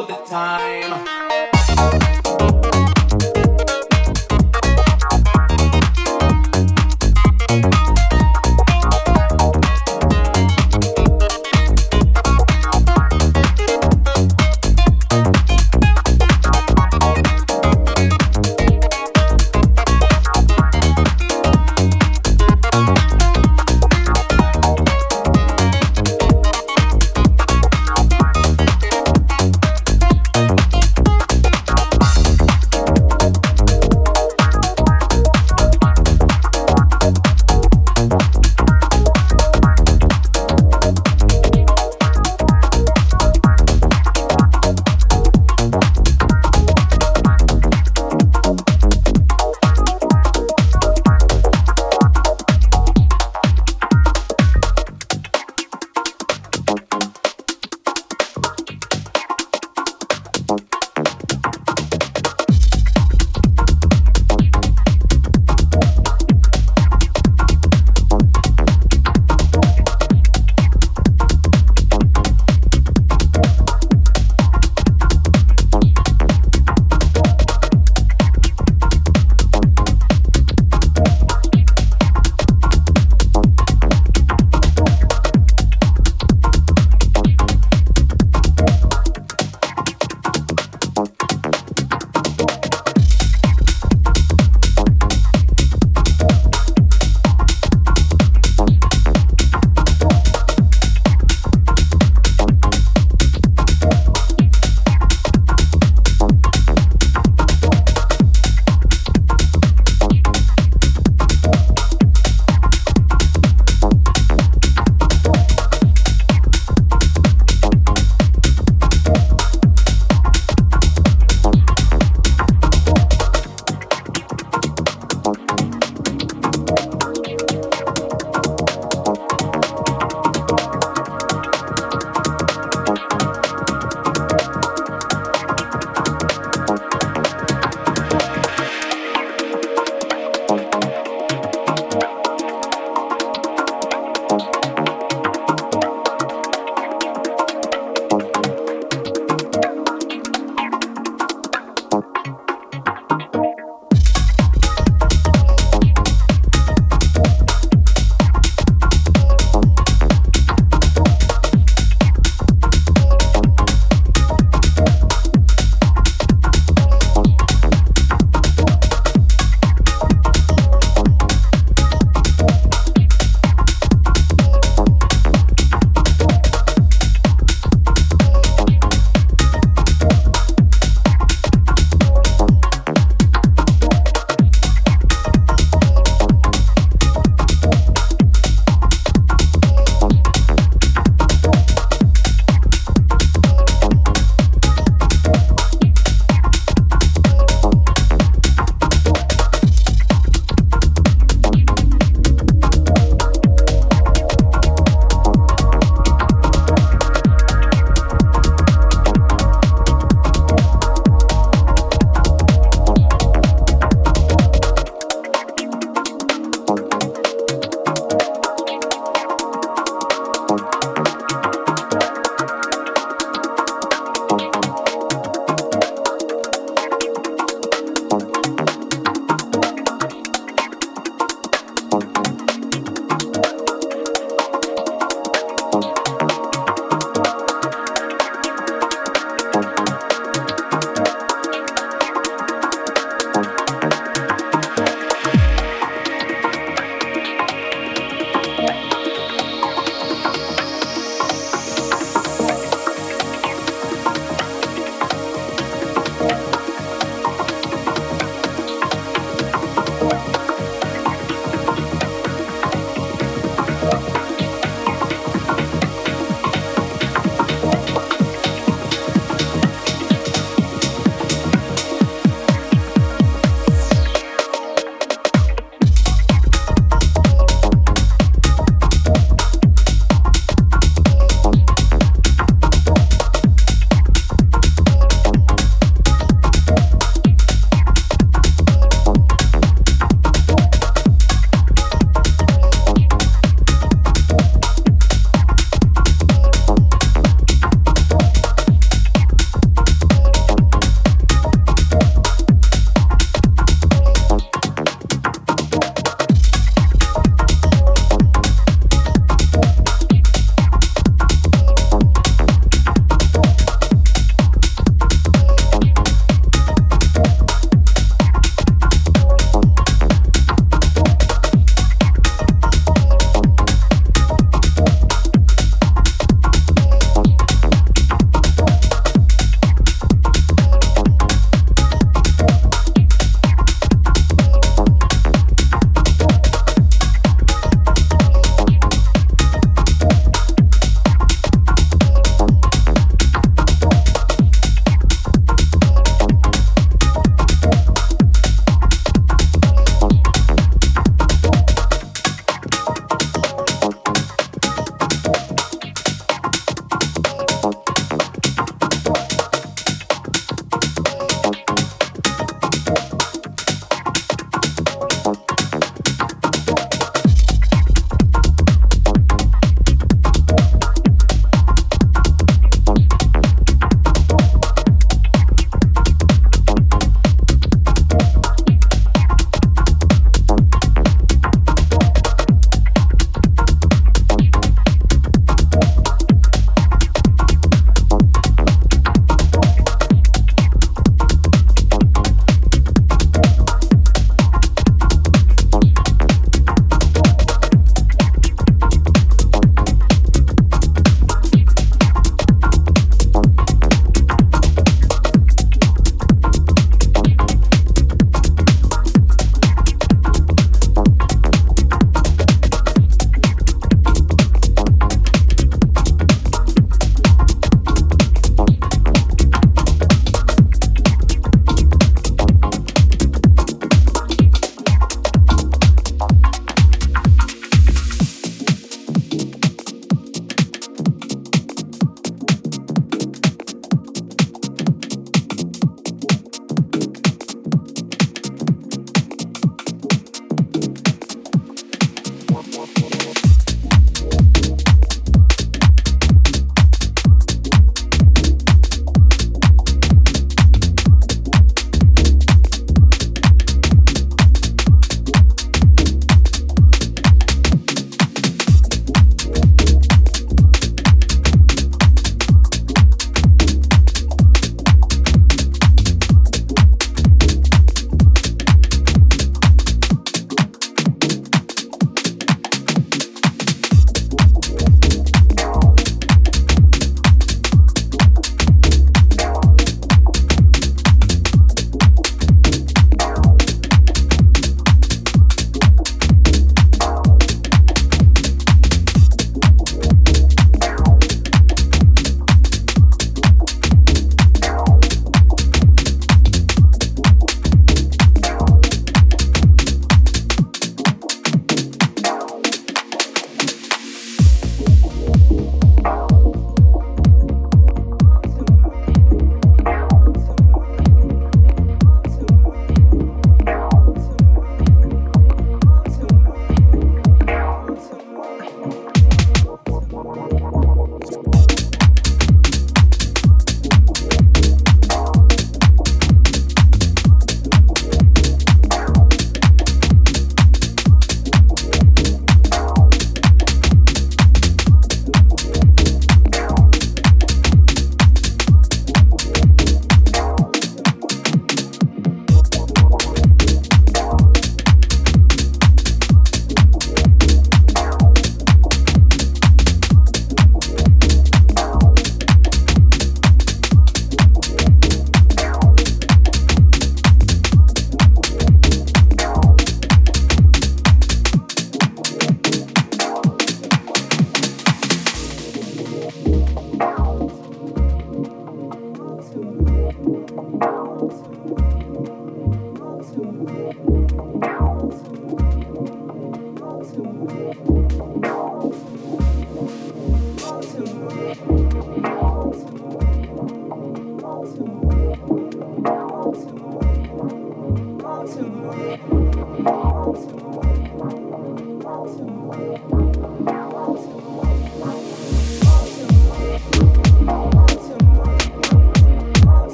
all the time.